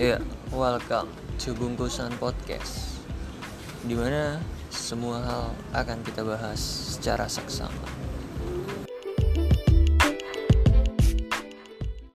Ya, welcome to Bungkusan Podcast Di mana semua hal akan kita bahas secara seksama.